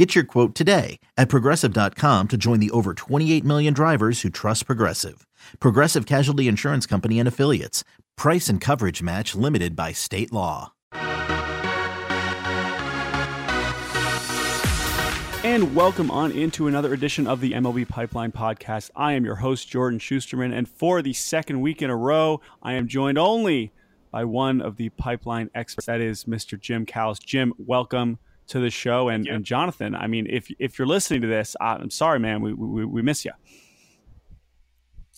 Get your quote today at progressive.com to join the over 28 million drivers who trust Progressive. Progressive Casualty Insurance Company and Affiliates. Price and coverage match limited by state law. And welcome on into another edition of the MLB Pipeline Podcast. I am your host, Jordan Schusterman, and for the second week in a row, I am joined only by one of the pipeline experts, that is Mr. Jim Callis. Jim, welcome to the show. And, and Jonathan, I mean, if if you're listening to this, I'm sorry, man, we we, we miss you.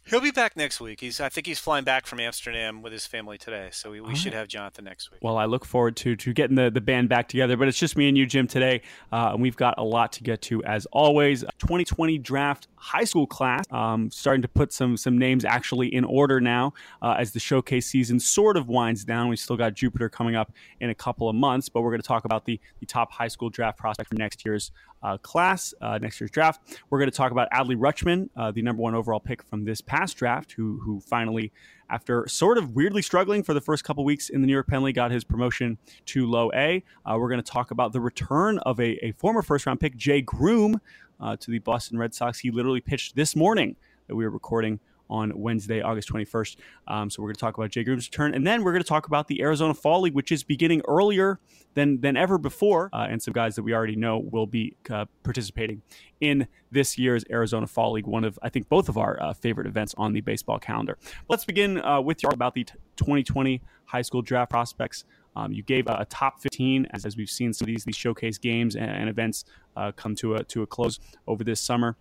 He'll be back next week. He's I think he's flying back from Amsterdam with his family today, so we, we should have Jonathan next week. Well, I look forward to to getting the, the band back together. But it's just me and you, Jim, today, uh, and we've got a lot to get to as always. 2020 draft high school class, um, starting to put some some names actually in order now uh, as the showcase season sort of winds down. We still got Jupiter coming up in a couple of months, but we're going to talk about the the top high school draft prospect for next year's uh, class, uh, next year's draft. We're going to talk about Adley Rutschman, uh, the number one overall pick from this past draft, who who finally, after sort of weirdly struggling for the first couple weeks in the New York Penn League, got his promotion to low A. Uh, we're going to talk about the return of a, a former first round pick, Jay Groome, uh, to the Boston Red Sox. He literally pitched this morning that we were recording on Wednesday, August 21st. Um, so we're going to talk about Jay Groome's return, and then we're going to talk about the Arizona Fall League, which is beginning earlier than than ever before, uh, and some guys that we already know will be uh, participating in this year's Arizona Fall League, one of I think both of our uh, favorite events on the baseball calendar. Let's begin uh, with your about the t- 2020 high school draft prospects. Um, you gave a, a, top 15 as, as we've seen some of these these showcase games and, and events uh, come to a to a close over this summer.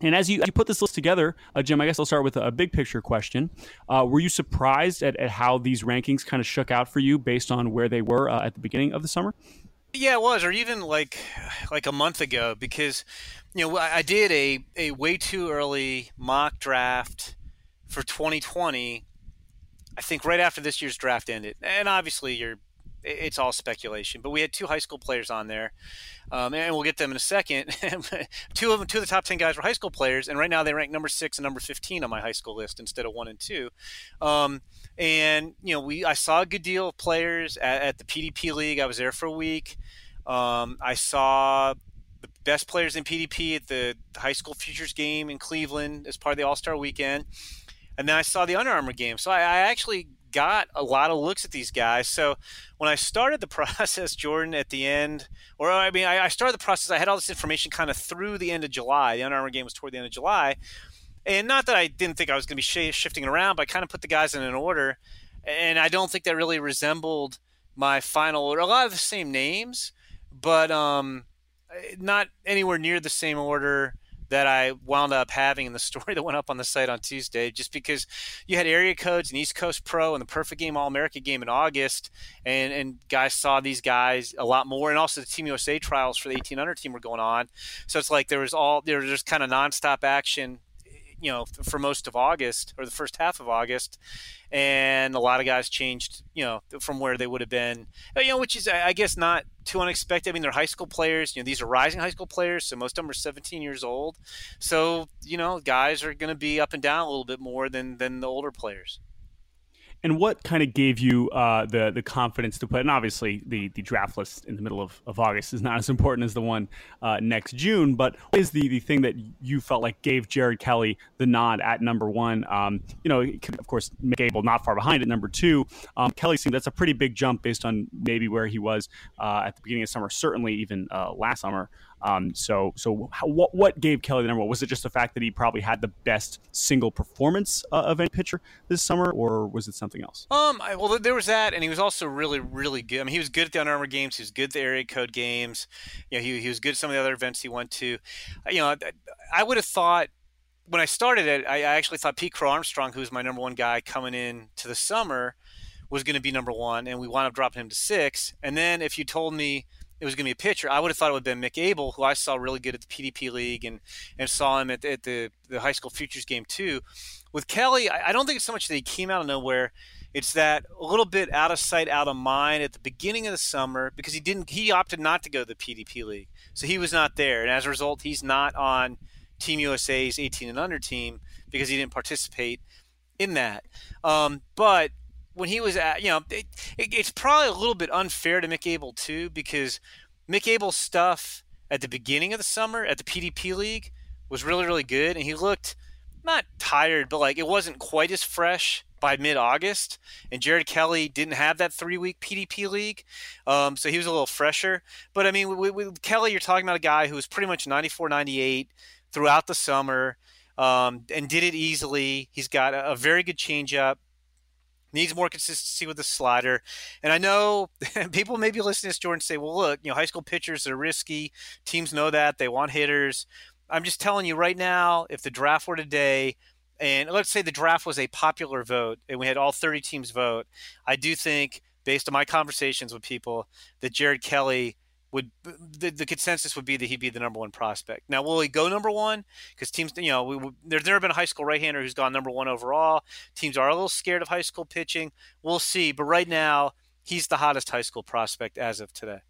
And as you, as you, put this list together, uh, Jim, I guess I'll start with a, big picture question. Uh, were you surprised at, at, how these rankings kind of shook out for you based on where they were uh, at the beginning of the summer? Yeah, it was, or even like like a month ago, because you know I did a a way too early mock draft for 2020. I think right after this year's draft ended, and obviously you're it's all speculation. But we had two high school players on there, um, and we'll get them in a second. two of them, two of the top ten guys were high school players, and right now they rank number six and number fifteen on my high school list instead of one and two. Um, and you know, we I saw a good deal of players at, at the PDP league. I was there for a week. Um, I saw the best players in PDP at the high school futures game in Cleveland as part of the All Star weekend. And then I saw the Under Armour game. So I, I actually got a lot of looks at these guys. So when I started the process, Jordan, at the end, or I mean, I, I started the process, I had all this information kind of through the end of July. The Under Armour game was toward the end of July. And not that I didn't think I was going to be sh- shifting around, but I kind of put the guys in an order. And I don't think that really resembled my final order. A lot of the same names, but um, not anywhere near the same order that I wound up having in the story that went up on the site on Tuesday, just because you had area codes and East Coast Pro and the Perfect Game All America game in August, and and guys saw these guys a lot more, and also the Team USA trials for the 1800 team were going on, so it's like there was all there was just kind of nonstop action you know for most of August or the first half of August, and a lot of guys changed you know from where they would have been uh, you know which is I guess not too unexpected. I mean they're high school players. You know these are rising high school players, so most of them are 17 years old. So you know guys are going to be up and down a little bit more than than the older players and what kind of gave you uh, the the confidence to put? And obviously, the the draft list in the middle of, of August is not as important as the one uh, next June. But what is the the thing that you felt like gave Jared Kelley the nod at number one? Um, you know, of course, Mick Abel not far behind at number two. Um, Kelley seemed that's a pretty big jump based on maybe where he was uh, at the beginning of summer, certainly even uh, last summer. Um, so, so how, what what gave Kelley the number one? Was it just the fact that he probably had the best single performance uh, of any pitcher this summer, or was it something else? Um, I, well, there was that, and he was also really, really good. I mean, he was good at the Armour games. He was good at the area code games. You know, he he was good at some of the other events he went to. Uh, you know, I, I would have thought when I started it, I, I actually thought Pete Crow Armstrong, who was my number one guy coming in to the summer, was going to be number one, and we wound up dropping him to six. And then if you told me it was going to be a pitcher, I would have thought it would have been Mick Abel, who I saw really good at the PDP league and, and saw him at, at the, the high school futures game too. With Kelley, I, I don't think it's so much that he came out of nowhere. It's that a little bit out of sight, out of mind at the beginning of the summer because he didn't. He opted not to go to the PDP league, so he was not there, and as a result, he's not on Team USA's 18 and under team because he didn't participate in that. Um, but when he was at, you know, it, it, it's probably a little bit unfair to Mick Abel too because Mick Abel's stuff at the beginning of the summer at the PDP league was really really good, and he looked not tired, but like it wasn't quite as fresh by mid August. And Jared Kelley didn't have that three week PDP league, um, so he was a little fresher. But I mean, with, with, Kelley, you're talking about a guy who was pretty much 94, 98 throughout the summer um, and did it easily. He's got a, a very good changeup needs more consistency with the slider. And I know people may be listening to this, Jordan, say, well, look, you know, high school pitchers are risky. Teams know that. They want hitters. I'm just telling you right now, if the draft were today, and let's say the draft was a popular vote and we had all 30 teams vote, I do think, based on my conversations with people, that Jared Kelley would the, the consensus would be that he'd be the number one prospect. Now, will he go number one? Because teams, you know, we, there's never been a high school right-hander who's gone number one overall. Teams are a little scared of high school pitching. We'll see. But right now, he's the hottest high school prospect as of today.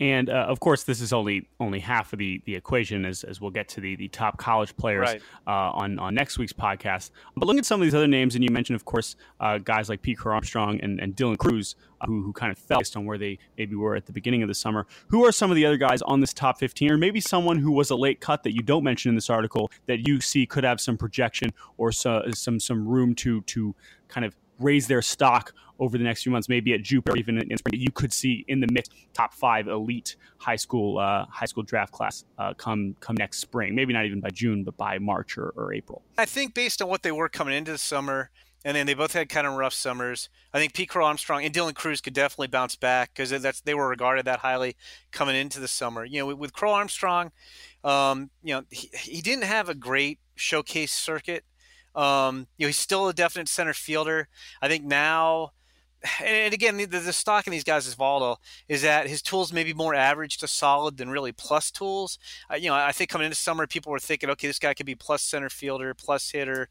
And uh, of course, this is only only half of the, the equation, as, as we'll get to the, the top college players right. uh, on on next week's podcast. But look at some of these other names, and you mentioned, of course, uh, guys like Pete Armstrong and, and Dylan Crews, uh, who, who kind of fell based on where they maybe were at the beginning of the summer. Who are some of the other guys on this top 15, or maybe someone who was a late cut that you don't mention in this article that you see could have some projection or so, some some room to to kind of raise their stock over the next few months, maybe at Jupiter, even in spring, you could see in the mix top five elite high school uh, high school draft class uh, come come next spring. Maybe not even by June, but by March or, or April. I think based on what they were coming into the summer, and then they both had kind of rough summers. I think Pete Crow Armstrong and Dylan Crews could definitely bounce back because that's they were regarded that highly coming into the summer. You know, with, with Crow Armstrong, um, you know, he, he didn't have a great showcase circuit. Um, you know, he's still a definite center fielder. I think now and again, the, the, stock in these guys is volatile. Is that his tools may be more average to solid than really plus tools? Uh, you know, I think coming into summer, people were thinking, okay, this guy could be plus center fielder, plus hitter,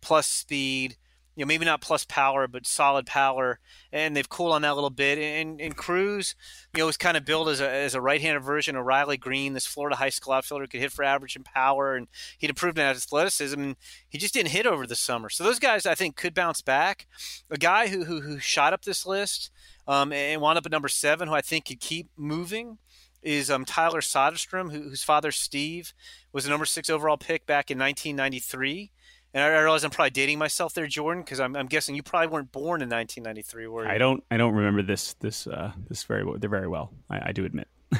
plus speed you know, maybe not plus power, but solid power, and they've cooled on that a little bit. And, and Crews, you know, was kind of built as a, as a right-handed version of Riley Greene, this Florida high school outfielder who could hit for average and power, and he'd improved in athleticism, and he just didn't hit over the summer. So those guys, I think, could bounce back. A guy who who, who shot up this list um, and wound up at number seven, who I think could keep moving, is um, Tyler Soderstrom, who, whose father Steve was a number six overall pick back in 1993. And I realize I'm probably dating myself there, Jordan, because I'm, I'm, guessing you probably weren't born in 1993, were you? I don't. I don't remember this this uh, this very very well. I, I do admit.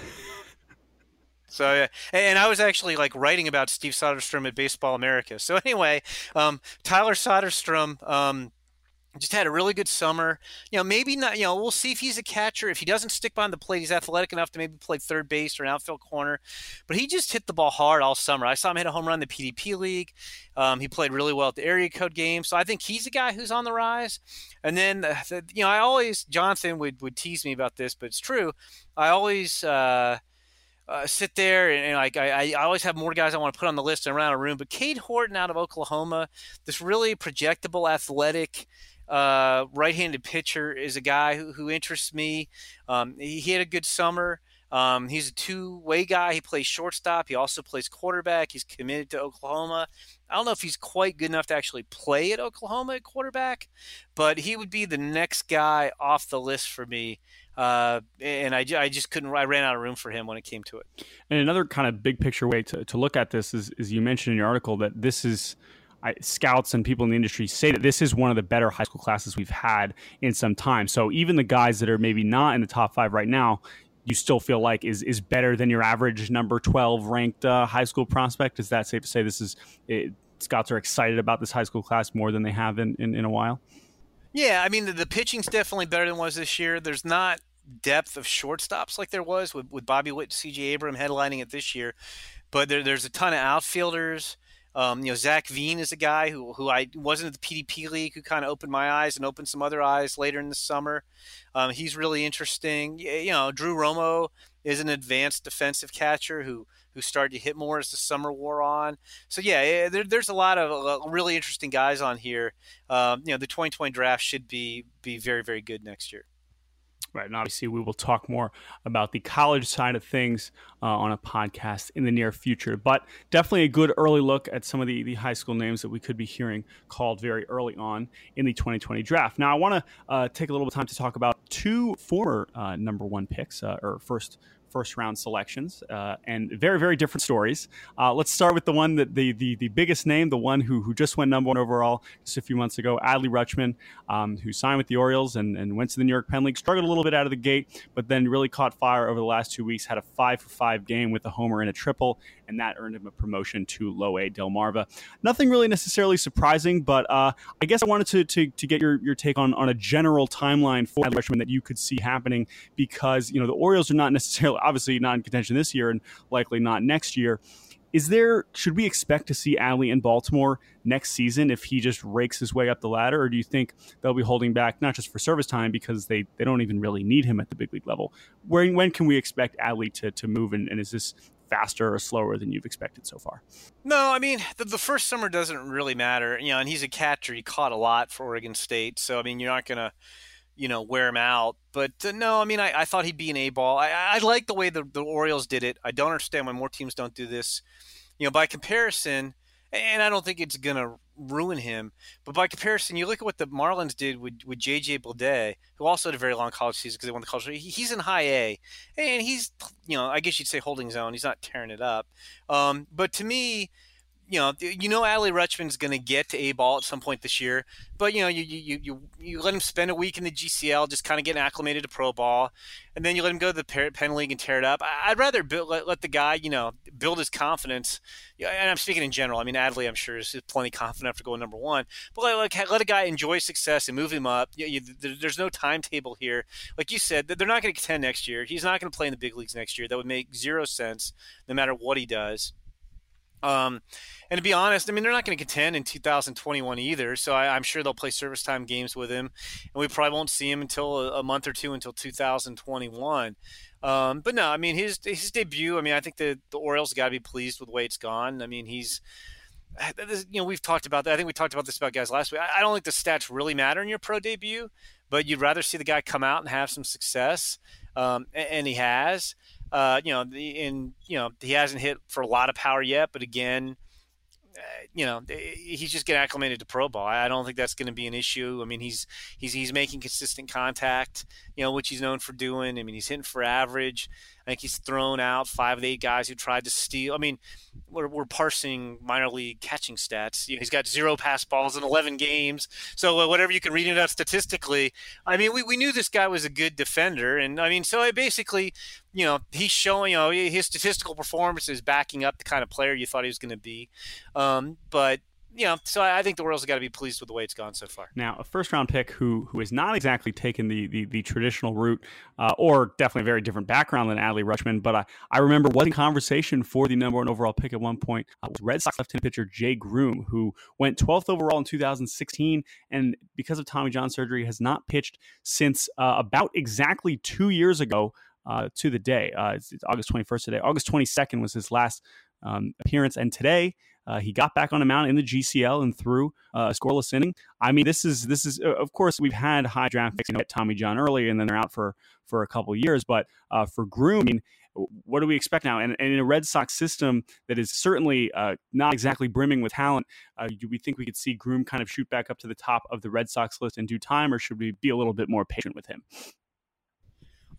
So yeah, and I was actually like writing about Steve Soderstrom at Baseball America. So anyway, um, Tyler Soderstrom, um, just had a really good summer. You know, maybe not. You know, we'll see if he's a catcher. If he doesn't stick behind the plate, he's athletic enough to maybe play third base or an outfield corner. But he just hit the ball hard all summer. I saw him hit a home run in the PDP league. Um, he played really well at the area code game. So I think he's a guy who's on the rise. And then, uh, the, you know, I always Jonathan would would tease me about this, but it's true. I always. Uh, uh, sit there and, and like I, I always have more guys I want to put on the list around a room. But Cade Horton out of Oklahoma, this really projectable, athletic, uh, right-handed pitcher is a guy who, who interests me. Um, he, he, had a good summer. Um, he's a two-way guy. He plays shortstop. He also plays quarterback. He's committed to Oklahoma. I don't know if he's quite good enough to actually play at Oklahoma at quarterback, but he would be the next guy off the list for me. Uh, and I, I just couldn't. I ran out of room for him when it came to it. And another kind of big picture way to, to look at this is, is you mentioned in your article that this is I, scouts and people in the industry say that this is one of the better high school classes we've had in some time. So even the guys that are maybe not in the top five right now, you still feel like is is better than your average number twelve ranked uh, high school prospect. Is that safe to say? This is it, scouts are excited about this high school class more than they have in, in, in a while. Yeah, I mean the, the pitching's definitely better than was this year. There's not depth of shortstops like there was with, with Bobby Witt, C.J. Abram headlining it this year, but there, there's a ton of outfielders. Um, you know, Zac Veen is a guy who who I wasn't at the PDP league who kind of opened my eyes and opened some other eyes later in the summer. Um, he's really interesting. You know, Drew Romo is an advanced defensive catcher who who started to hit more as the summer wore on. So yeah, eh, there, there's a lot of uh, really interesting guys on here. Um, you know, the 2020 draft should be be very very good next year. Right, and obviously we will talk more about the college side of things uh, on a podcast in the near future. But definitely a good early look at some of the, the high school names that we could be hearing called very early on in the 2020 draft. Now, I want to uh, take a little bit of time to talk about two former uh, number one picks uh, or first first round selections uh, and very very different stories. Uh, let's start with the one that the, the the biggest name, the one who who just went number one overall just a few months ago, Adley Rutschman, um, who signed with the Orioles and, and went to the New York Penn League. Struggled a little bit out of the gate, but then really caught fire over the last two weeks. Had a five for five game with a homer and a triple, and that earned him a promotion to Low A Delmarva. Nothing really necessarily surprising, but uh, I guess I wanted to, to, to get your, your take on, on a general timeline for Adley Rutschman that you could see happening because you know the Orioles are not necessarily obviously not in contention this year and likely not next year. Is there should we expect to see Adley in Baltimore next season if he just rakes his way up the ladder, or do you think they'll be holding back not just for service time because they, they don't even really need him at the big league level? When when can we expect Adley to, to move and, and is this faster or slower than you've expected so far? No, I mean the, the first summer doesn't really matter. You know, and he's a catcher. He caught a lot for Oregon State, so I mean you're not gonna you know, wear him out. But uh, no, I mean, I, I, thought he'd be an A ball. I, I like the way the, the Orioles did it. I don't understand why more teams don't do this. You know, by comparison, and I don't think it's going to ruin him, but by comparison, you look at what the Marlins did with, with J.J. Bleday, who also had a very long college season because they won the college. He, he's in high A, and he's, you know, I guess you'd say holding zone. He's not tearing it up. Um, but to me, you know, you know, Adley Rutschman's going to get to A ball at some point this year, but you know, you you you you let him spend a week in the GCL, just kind of getting acclimated to pro ball, and then you let him go to the Penn League and tear it up. I'd rather build, let, let the guy, you know, build his confidence. And I'm speaking in general. I mean, Adley, I'm sure is plenty confident after going number one, but let, let a guy enjoy success and move him up. You, you, there's no timetable here. Like you said, they're not going to contend next year. He's not going to play in the big leagues next year. That would make zero sense, no matter what he does. Um, and to be honest, I mean, they're not going to contend in 2021 either. So I, am sure they'll play service time games with him, and we probably won't see him until a, a month or two until 2021. Um, but no, I mean his his debut. I mean, I think the the Orioles got to be pleased with the way it's gone. I mean, he's you know we've talked about that. I think we talked about this about guys last week. I, I don't think the stats really matter in your pro debut, but you'd rather see the guy come out and have some success, um, and, and he has. Uh, you know, in you know he hasn't hit for a lot of power yet, but again, uh, you know, he's just getting acclimated to pro ball. I don't think that's going to be an issue. I mean, he's he's he's making consistent contact, you know, which he's known for doing. I mean, he's hitting for average. I think he's thrown out five of the eight guys who tried to steal. I mean, we're, we're parsing minor league catching stats. You know, he's got zero pass balls in 11 games. So uh, whatever you can read it out statistically, I mean, we, we knew this guy was a good defender. And I mean, so I basically, you know, he's showing, you know, his statistical performance is backing up the kind of player you thought he was going to be. Um, but you know, so I think the Royals have got to be pleased with the way it's gone so far. Now, a first round pick who who has not exactly taken the the, the traditional route, uh, or definitely a very different background than Adley Rutschman, but I, I remember was in conversation for the number one overall pick at one point uh, was Red Sox left-handed pitcher Jay Groome, who went 12th overall in 2016, and because of Tommy John surgery, has not pitched since uh, about exactly two years ago. Uh, to the day. Uh, it's, it's, August 21st today. August 22nd was his last um, appearance, and today uh, he got back on the mound in the GCL and threw uh, a scoreless inning. I mean, this is this is uh, of course we've had high draft picks, you know, at Tommy John early, and then they're out for for a couple years. But uh, for grooming, what do we expect now? And, and, in a Red Sox system that is certainly uh, not exactly brimming with talent, uh, do we think we could see Groome kind of shoot back up to the top of the Red Sox list in due time, or should we be a little bit more patient with him?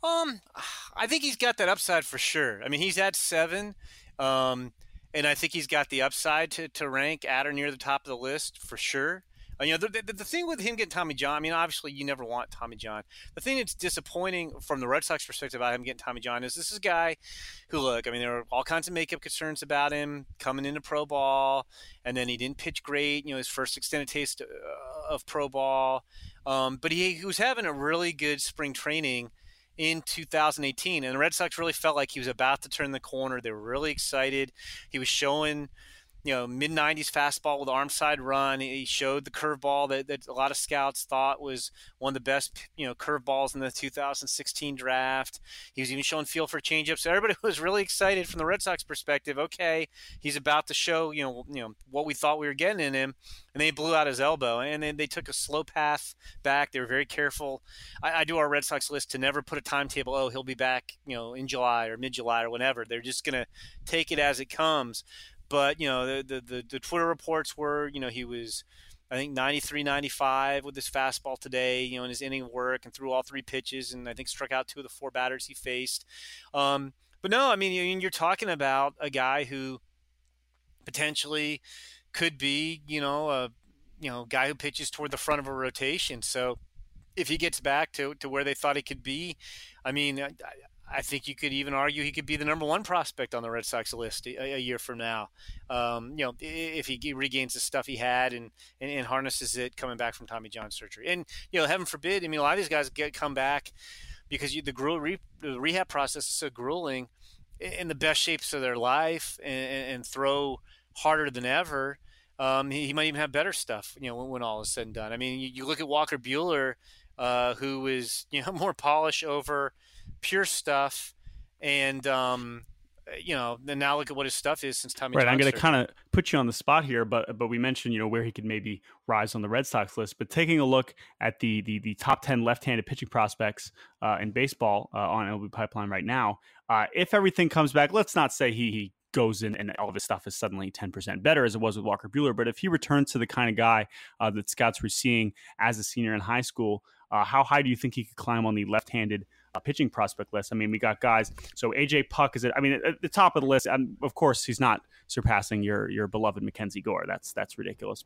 Um, I think he's got that upside for sure. I mean, he's at seven. Um, and I think he's got the upside to, to rank at or near the top of the list for sure. Uh, you know, the, the, the, thing with him getting Tommy John, I mean, obviously you never want Tommy John. The thing that's disappointing from the Red Sox perspective about him getting Tommy John is this is a guy who, look, I mean, there were all kinds of makeup concerns about him coming into pro ball, and then he didn't pitch great, you know, his first extended taste uh, of pro ball. Um, but he, he was having a really good spring training – in 2018. And the Red Sox really felt like he was about to turn the corner. They were really excited. He was showing, you know, mid 90s fastball with arm side run. He showed the curveball that, that a lot of scouts thought was one of the best, you know, curveballs in the 2016 draft. He was even showing feel for changeups. So everybody was really excited from the Red Sox perspective. Okay, he's about to show, you know, you know what we thought we were getting in him, and they blew out his elbow. And then they took a slow path back. They were very careful. I, I do our Red Sox list to never put a timetable. Oh, he'll be back, you know, in July or mid July or whenever. They're just to take it as it comes. But you know, the, the, the the Twitter reports were, you know, he was. I think 93 95 with his fastball today, you know, in his inning work and threw all three pitches and I think struck out two of the four batters he faced. Um, but no, I mean, you're talking about a guy who potentially could be, you know, a you know guy who pitches toward the front of a rotation. So if he gets back to, to where they thought he could be, I mean, I, I think you could even argue he could be the number one prospect on the Red Sox list a, a year from now. Um, you know, if he regains the stuff he had and, and, and, harnesses it coming back from Tommy John surgery. And, you know, heaven forbid, I mean, a lot of these guys get come back because you, the, gruel, re, the rehab process is so grueling in the best shapes of their life and, and throw harder than ever. Um, he, he, might even have better stuff, you know, when, when, all is said and done. I mean, you, you look at Walker Buehler, uh, who is, you know, more polish over – pure stuff, and um, you know, then now look at what his stuff is since Tommy. Right, John I'm going to kind of put you on the spot here, but but we mentioned you know where he could maybe rise on the Red Sox list. But taking a look at the the, the top ten left-handed pitching prospects uh, in baseball uh, on MLB Pipeline right now, uh, if everything comes back, let's not say he he goes in and all of his stuff is suddenly 10% better as it was with Walker Buehler. But if he returns to the kind of guy uh, that scouts were seeing as a senior in high school, uh, how high do you think he could climb on the left-handed uh, pitching prospect list? I mean, we got guys. So AJ Puk is it? I mean, at the top of the list, and of course, he's not surpassing your your beloved Mackenzie Gore. That's that's ridiculous.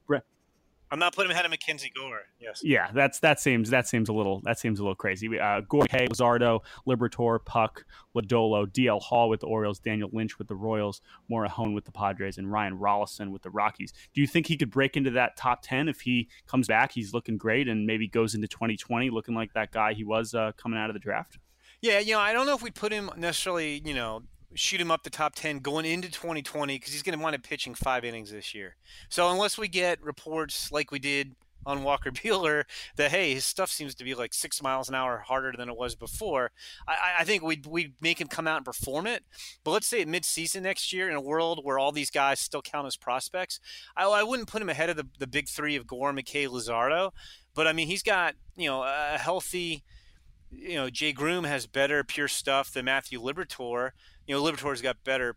I'm not putting him ahead of Mackenzie Gore. Yes. Yeah, that's that seems that seems a little that seems a little crazy. Uh, Gore, Hay, Luzardo, Liberatore, Puk, Lodolo, DL Hall with the Orioles, Daniel Lynch with the Royals, Morejon with the Padres, and Ryan Rollison with the Rockies. Do you think he could break into that top ten if he comes back? He's looking great, and maybe goes into 2020 looking like that guy he was uh, coming out of the draft. Yeah, you know, I don't know if we'd put him necessarily, you know, shoot him up the top 10 going into 2020 because he's going to wind up pitching five innings this year. So unless we get reports like we did on Walker Buehler that hey his stuff seems to be like six miles an hour harder than it was before. I, I think we'd we'd make him come out and perform it. But let's say at midseason next year in a world where all these guys still count as prospects, I, I wouldn't put him ahead of the, the big three of Gore, McKay, Luzardo. But I mean he's got you know a healthy you know, Jay Groome has better pure stuff than Matthew Liberatore. You know, Liberatore's got better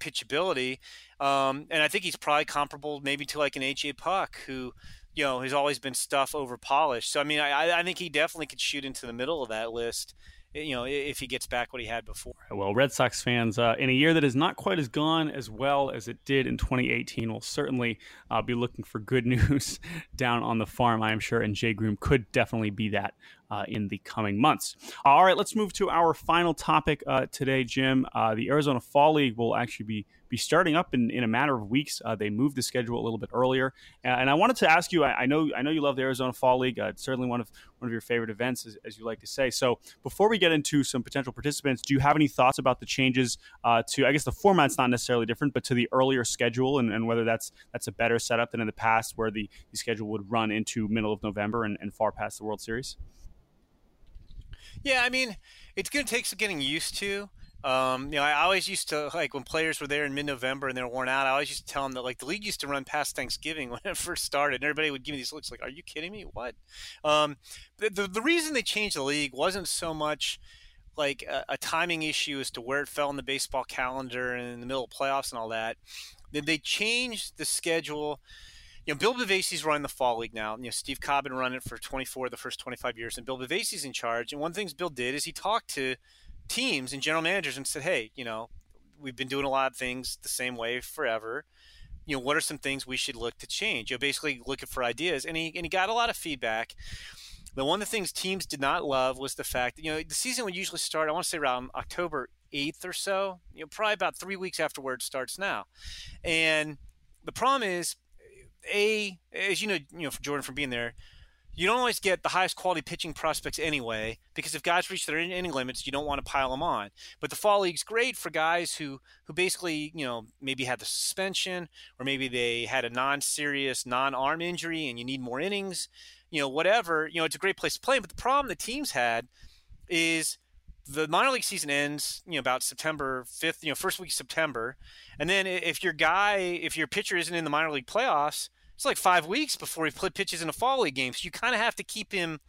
pitchability, um, and I think he's probably comparable maybe to like an AJ Puk who you know has always been stuff over polished. So I mean, I, I think he definitely could shoot into the middle of that list you know, if he gets back what he had before. Well, Red Sox fans, uh, in a year that is not quite as gone as well as it did in 2018, will certainly uh, be looking for good news down on the farm, I am sure, and Jay Groome could definitely be that uh, in the coming months. All right, let's move to our final topic uh, today, Jim. Uh, the Arizona Fall League will actually be be starting up in, in a matter of weeks. Uh, they moved the schedule a little bit earlier, and I wanted to ask you. I, I know I know you love the Arizona Fall League. Uh, it's certainly one of one of your favorite events, as, as, you like to say. So before we get into some potential participants, do you have any thoughts about the changes uh, to? I guess the format's not necessarily different, but to the earlier schedule, and, and, whether that's that's a better setup than in the past, where the, the schedule would run into middle of November and, and far past the World Series. Yeah, I mean, it's going to take some getting used to. Um, you know, I always used to like when players were there in mid-November and they're worn out. I always used to tell them that like the league used to run past Thanksgiving when it first started, and everybody would give me these looks like, "Are you kidding me? What?" Um, the, the, the reason they changed the league wasn't so much like a, a, timing issue as to where it fell in the baseball calendar and in the middle of playoffs and all that. Then they changed the schedule. You know, Bill Bavasi's running the fall league now. You know, Steve Cobb been run it for 24 of the first 25 years, and Bill Bavasi's in charge. And one of the things Bill did is he talked to teams and general managers and said, hey, you know, we've been doing a lot of things the same way forever. You know, what are some things we should look to change? You know, basically looking for ideas. And he, and he got a lot of feedback. But one of the things teams did not love was the fact that, you know, the season would usually start, I want to say around October 8th or so, you know, probably about three weeks after where it starts now. And the problem is, A, as you know, you know, for Jordan from being there, you don't always get the highest quality pitching prospects anyway, because if guys reach their inning limits, you don't want to pile them on. But the fall league's great for guys who who basically, you know, maybe had the suspension or maybe they had a non-serious non-arm injury and you need more innings, you know, whatever. You know, it's a great place to play. But the problem the teams had is the minor league season ends, you know, about September 5th, you know, first week of September. And then if your guy, if your pitcher isn't in the minor league playoffs, it's like five weeks before he pitches in a fall league game. So you kind of have to keep him.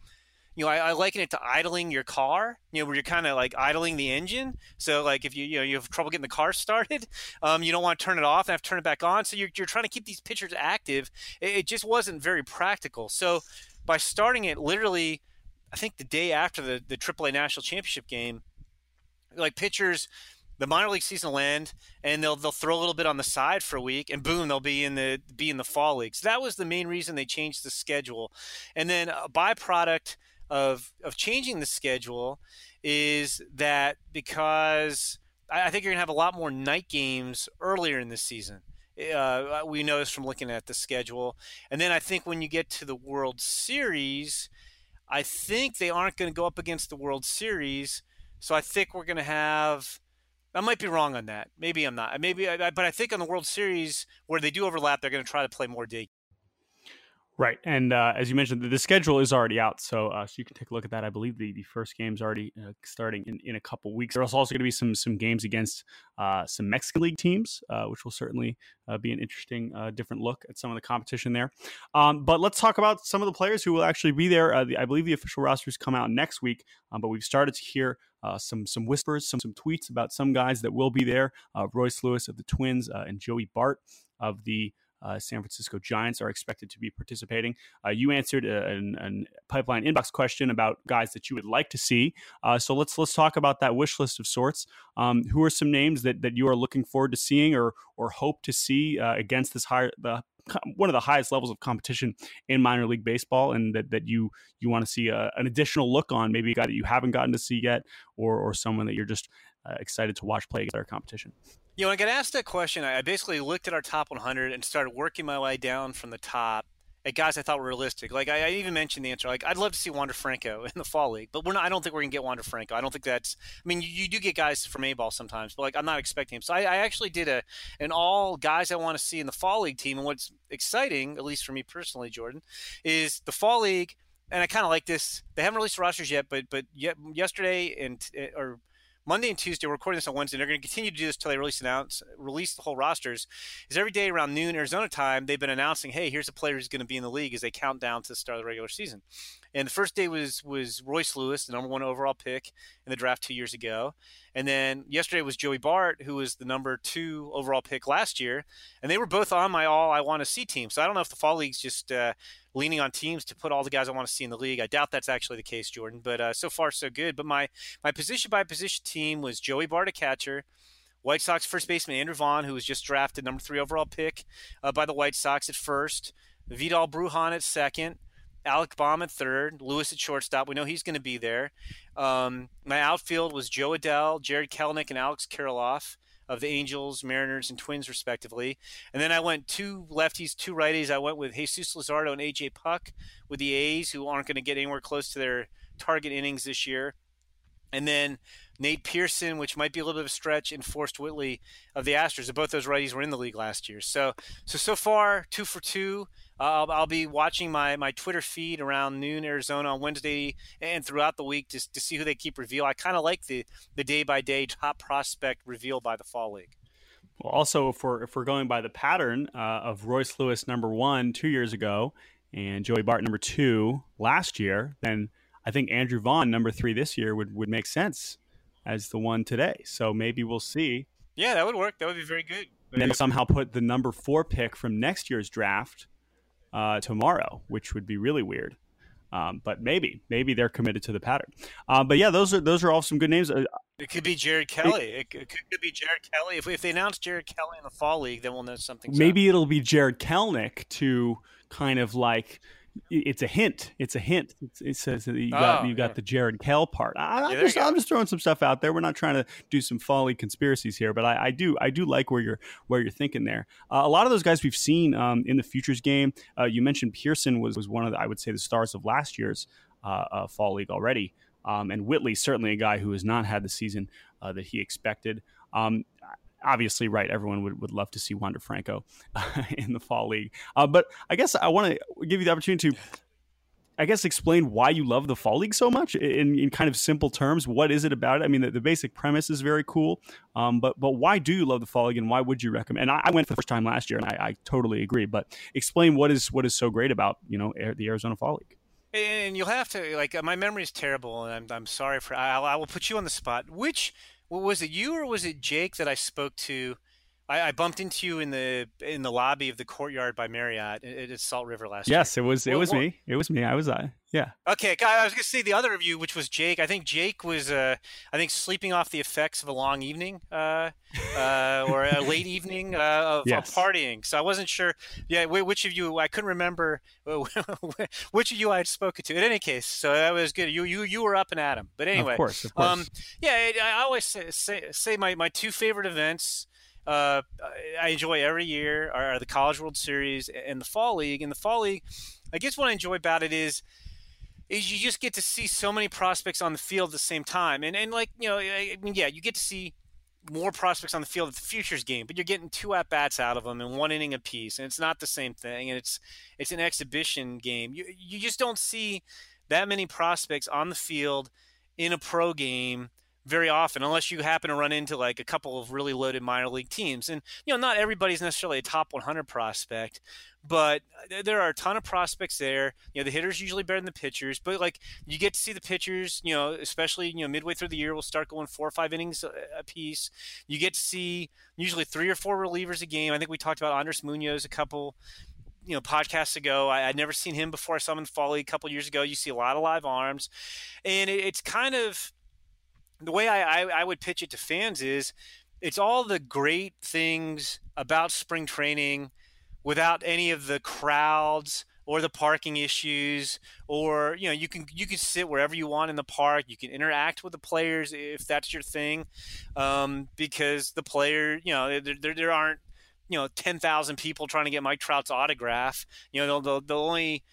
You know, I, I liken it to idling your car. You know, where you're kind of like idling the engine. So, like, if you you know you have trouble getting the car started, um, you don't want to turn it off and have to turn it back on. So you're you're trying to keep these pitchers active. It, it just wasn't very practical. So by starting it literally, I think the day after the the AAA National Championship game, like pitchers the minor league season will end and they'll they'll throw a little bit on the side for a week and boom they'll be in the be in the fall leagues. So that was the main reason they changed the schedule. And then a byproduct of of changing the schedule is that because I, think you're gonna have a lot more night games earlier in the season. Uh, we noticed from looking at the schedule. And then I think when you get to the World Series, I think they aren't going to go up against the World Series. So I think we're going to have I might be wrong on that. Maybe I'm not. Maybe, I, but I think on the World Series where they do overlap, they're going to try to play more day. Right, and uh, as you mentioned, the, the, schedule is already out, so uh, so you can take a look at that. I believe the, the first game's already uh, starting in, in a couple weeks. There's also going to be some some games against uh, some Mexican League teams, uh, which will certainly uh, be an interesting different look at some of the competition there. Um, but let's talk about some of the players who will actually be there. The, I believe the official rosters come out next week, um, but we've started to hear uh, some some whispers, some some tweets about some guys that will be there. Uh, Royce Lewis of the Twins uh, and Joey Bart of the uh, San Francisco Giants are expected to be participating. Uh, you answered a, pipeline inbox question about guys that you would like to see. Uh, so let's let's talk about that wish list of sorts. Um, who are some names that, that you are looking forward to seeing or or hope to see uh, against this higher the one of the highest levels of competition in minor league baseball, and that, that you you want to see a, an additional look on, maybe a guy that you haven't gotten to see yet, or or someone that you're just uh, excited to watch play against their competition. You know, when I got asked that question, I basically looked at our top 100 and started working my way down from the top at guys I thought were realistic. Like I, I, even mentioned the answer. Like I'd love to see Wander Franco in the fall league, but we're not. I don't think we're gonna get Wander Franco. I don't think that's. I mean, you, you do get guys from A ball sometimes, but like I'm not expecting him. So I, I actually did a an all guys I want to see in the fall league team. And what's exciting, at least for me personally, Jordan, is the fall league. And I kind of like this. They haven't released rosters yet, but but yet yesterday and eh, or Monday and Tuesday. We're recording this on Wednesday. They're going to continue to do this until they release announce release the whole rosters. Is every day around noon Arizona time they've been announcing, hey, here's a player who's going to be in the league as they count down to the start of the regular season. And the first day was was Royce Lewis, the number one overall pick in the draft two years ago. And then yesterday was Joey Bart, who was the number two overall pick last year. And they were both on my all I want to see team. So I don't know if the fall league's just uh, leaning on teams to put all the guys I want to see in the league. I doubt that's actually the case, Jordan. But uh, so far so good. But my my position by position team was Joey Bart, a catcher. White Sox first baseman Andrew Vaughn, who was just drafted number three overall pick uh, by the White Sox at first. Vidal Brujan at second. Alec Bohm at third, Lewis at shortstop. We know he's going to be there. Um, my outfield was Jo Adell, Jarred Kelenic, and Alex Kirilloff of the Angels, Mariners, and Twins, respectively. And then I went two lefties, two righties. I went with Jesus Luzardo and AJ Puk with the A's, who aren't going to get anywhere close to their target innings this year. And then Nate Pearson, which might be a little bit of a stretch, and Forrest Whitley of the Astros. both those righties were in the league last year. So, so so far, two for two. I'll, I'll, be watching my, my Twitter feed around noon Arizona on Wednesday and throughout the week to, to see who they keep reveal. I kind of like the the day by day top prospect reveal by the fall league. Well, also if we're if we're going by the pattern uh, of Royce Lewis number one two years ago and Joey Bart number two last year, then I think Andrew Vaughn number three this year would would make sense as the one today. So maybe we'll see. Yeah, that would work. That would be very good. And then somehow put the number four pick from next year's draft uh, tomorrow, which would be really weird. Um, but maybe, maybe they're committed to the pattern. Uh, but yeah, those are those are all some good names. Uh, it could be Jared Kelley. It, it, could, be Jared Kelley. If, if they announce Jared Kelley in the fall league, then we'll know something. Maybe up. it'll be Jarred Kelenic to kind of like it's a hint. It's a hint. It's, it says that you got oh, you got yeah. the Jared Kell part. I, am just I'm just throwing some stuff out there. We're not trying to do some folly conspiracies here, but I, I do I do like where you're where you're thinking there. Uh, a lot of those guys we've seen um, in the futures game. Uh, you mentioned Pearson was was one of the, I would say the stars of last year's uh, uh fall league already, um, and Whitley certainly a guy who has not had the season uh, that he expected. Um, obviously, right, everyone would, would love to see Wander Franco in the fall league. Uh, but I guess I want to give you the opportunity to, I guess, explain why you love the fall league so much in, in kind of simple terms. What is it about it? I mean, the, the basic premise is very cool, um, but but why do you love the fall league, and why would you recommend? And I, I went for the first time last year, and I, I, totally agree. But explain what is what is so great about you know the Arizona Fall League. And you'll have to like my memory is terrible, and I'm, I'm sorry for. I, I will put you on the spot. Which well, was it you or was it Jake that I spoke to? I, I, bumped into you in the in the lobby of the courtyard by Marriott at, Salt River last yes, year. Yes, it was it was me. It was me. I was uh yeah. Okay, I was gonna say the other of you, which was Jake. I think Jake was uh I think sleeping off the effects of a long evening uh, uh or a late evening uh, of, yes. of, partying. So I wasn't sure. Yeah, which of you? I couldn't remember which of you I had spoken to. In any case, so that was good. You you you were up and at him. But anyway, of course, of course. Um, yeah, I always say, say, say my my two favorite events uh, I enjoy every year are the College World Series and the Fall League. And the Fall League, I guess what I enjoy about it is is you just get to see so many prospects on the field at the same time. And and like you know, I mean, yeah, you get to see more prospects on the field at the futures game, but you're getting two at bats out of them in one inning apiece, and it's not the same thing. And it's it's an exhibition game. You you just don't see that many prospects on the field in a pro game very often unless you happen to run into like a couple of really loaded minor league teams and you know not everybody's necessarily a top 100 prospect but uh, there are a ton of prospects there you know the hitters usually better than the pitchers but like you get to see the pitchers you know especially you know midway through the year we'll start going four or five innings uh, a piece you get to see usually three or four relievers a game i think we talked about andres munoz a couple you know podcasts ago. I, would never seen him before. I saw him in fall a couple years ago. You see a lot of live arms, and it, it's kind of the way I, I, I would pitch it to fans is it's all the great things about spring training without any of the crowds or the parking issues or you know you can you can sit wherever you want in the park. You can interact with the players if that's your thing um, because the player you know there, there, there aren't you know 10,000 people trying to get Mike Trout's autograph. You know the, the, the only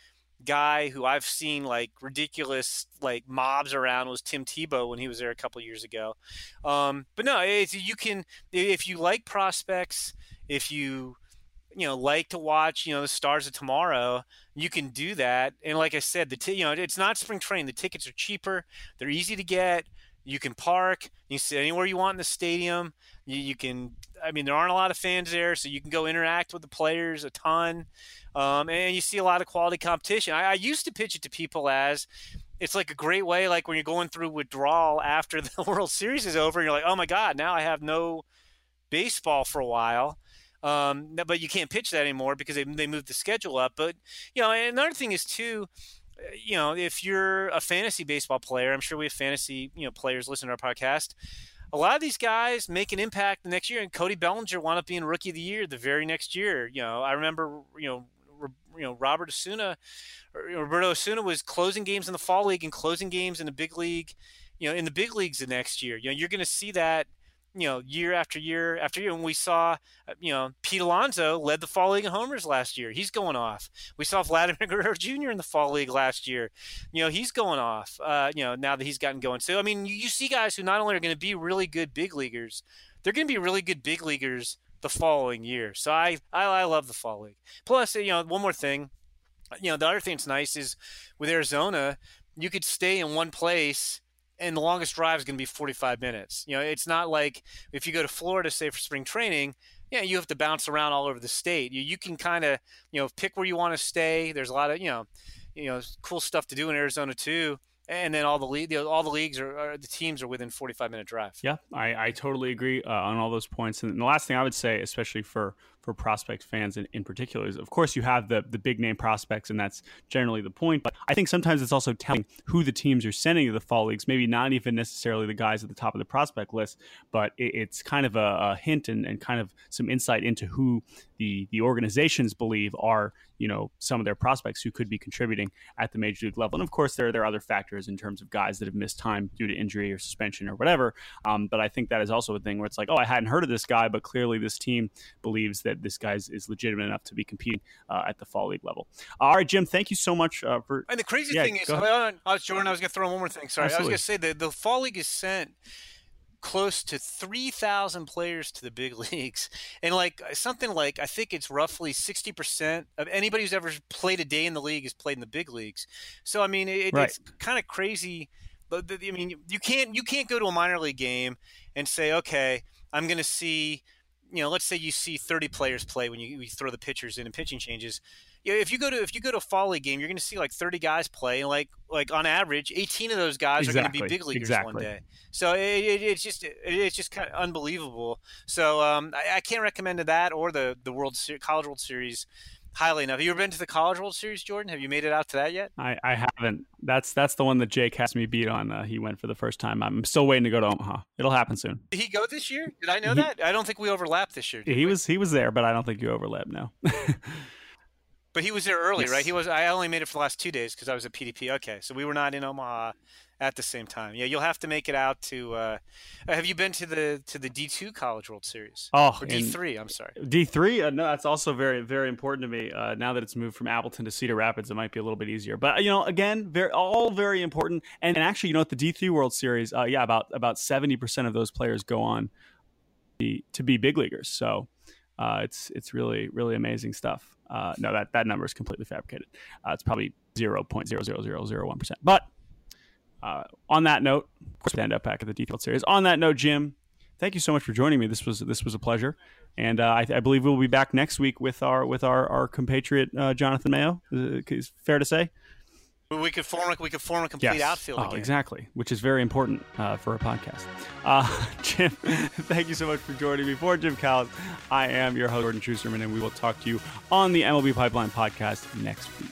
guy who I've seen like ridiculous like mobs around was Tim Tebow when he was there a couple years ago. Um, but no, it's, you can if you like prospects, if you you know like to watch you know the stars of tomorrow, you can do that. And like I said, the t- you know it's not spring training. The tickets are cheaper. They're easy to get. You can park. You can sit anywhere you want in the stadium. You, you can. I mean, there aren't a lot of fans there, so you can go interact with the players a ton. Um, and you see a lot of quality competition. I, I used to pitch it to people as it's like a great way, like when you're going through withdrawal after the World Series is over, and you're like, oh my God, now I have no baseball for a while. Um, but you can't pitch that anymore because they, they moved the schedule up. But, you know, another thing is, too, you know, if you're a fantasy baseball player, I'm sure we have fantasy, you know, players listening to our podcast. A lot of these guys make an impact the next year, and Cody Bellinger wound up being rookie of the year the very next year. You know, I remember, you know, you know Robert Osuna, Roberto Osuna was closing games in the fall league and closing games in the big league, you know, in the big leagues the next year. You know, you're going to see that, you know, year after year after year. And we saw, uh, you know, Pete Alonso led the fall league in homers last year. He's going off. We saw Vladimir Guerrero Jr. in the fall league last year. You know, he's going off. Uh, you know, now that he's gotten going. So I mean, you, you see guys who not only are going to be really good big leaguers, they're going to be really good big leaguers the following year. So I, I, I love the fall league. Plus, you know, one more thing, you know, the other thing that's nice is with Arizona, you could stay in one place and the longest drive is going to be 45 minutes. You know, it's not like if you go to Florida, say for spring training, yeah, you have to bounce around all over the state. You, you can kind of, you know, pick where you want to stay. There's a lot of, you know, you know, cool stuff to do in Arizona too and then all the league, all the leagues are, are, the teams are within 45 minute drive. Yeah, I, I totally agree uh, on all those points. And the last thing I would say, especially for for prospect fans in, in particular, is of course you have the the big name prospects, and that's generally the point. But I think sometimes it's also telling who the teams are sending to the fall leagues. Maybe not even necessarily the guys at the top of the prospect list, but it, it's kind of a, a hint and, and kind of some insight into who the the organizations believe are you know some of their prospects who could be contributing at the major league level. And of course, there there are other factors in terms of guys that have missed time due to injury or suspension or whatever. Um, but I think that is also a thing where it's like, oh, I hadn't heard of this guy, but clearly this team believes that this guy is legitimate enough to be competing uh, at the fall league level. All right, Jim, thank you so much uh, for. And the crazy yeah, thing is, I was Jordan. I was going to throw one more thing. Sorry, Absolutely. I was going to say that the fall league is sent close to 3,000 players to the big leagues. And like something like, I think it's roughly 60% of anybody who's ever played a day in the league has played in the big leagues. So, I mean, it, right. it's kind of crazy. But I mean, you can't, you can't go to a minor league game and say, okay, I'm going to see, you know, let's say you see 30 players play when you, you throw the pitchers in and pitching changes you know, if you go to if you go to a fall league game, you're going to see like 30 guys play, and like like on average, 18 of those guys exactly. are going to be big leaguers exactly. one day. So it, it, it's just it, it's just kind of unbelievable. So um, I, I, can't recommend that or the the World Ser- College World Series highly enough. Have you ever been to the College World Series, Jordan? Have you made it out to that yet? I, I haven't. That's that's the one that Jake has me beat on. Uh, he went for the first time. I'm still waiting to go to Omaha. It'll happen soon. Did he go this year? Did I know he, that? I don't think we overlapped this year. He we? was he was there, but I don't think you overlapped. No. But he was there early, yes. right? He was. I only made it for the last two days because I was at PDP. Okay, so we were not in Omaha at the same time. Yeah, you'll have to make it out to. Uh, have you been to the to the D two College World Series? Oh, D three. I'm sorry. D three. Uh, no, that's also very very important to me. Uh, now that it's moved from Appleton to Cedar Rapids, it might be a little bit easier. But you know, again, very all very important. And, and actually, you know, at the D three World Series, uh, yeah, about about seventy percent of those players go on to be big leaguers. So uh, it's it's really really amazing stuff. Uh, no, that, that number is completely fabricated. Uh, it's probably 0.00001%. But uh, on that note, we up back at the default series. On that note, Jim, thank you so much for joining me. This was this was a pleasure, and uh, I, I, believe we'll be back next week with our with our our compatriot uh, Jonathan Mayo. Is fair to say? We could form a, we could form a complete yes. outfield. Oh, again. exactly, which is very important uh, for a podcast. Uh, Jim, thank you so much for joining me. For Jim Callis, I am your host Jordan Schusterman, and we will talk to you on the MLB Pipeline podcast next week.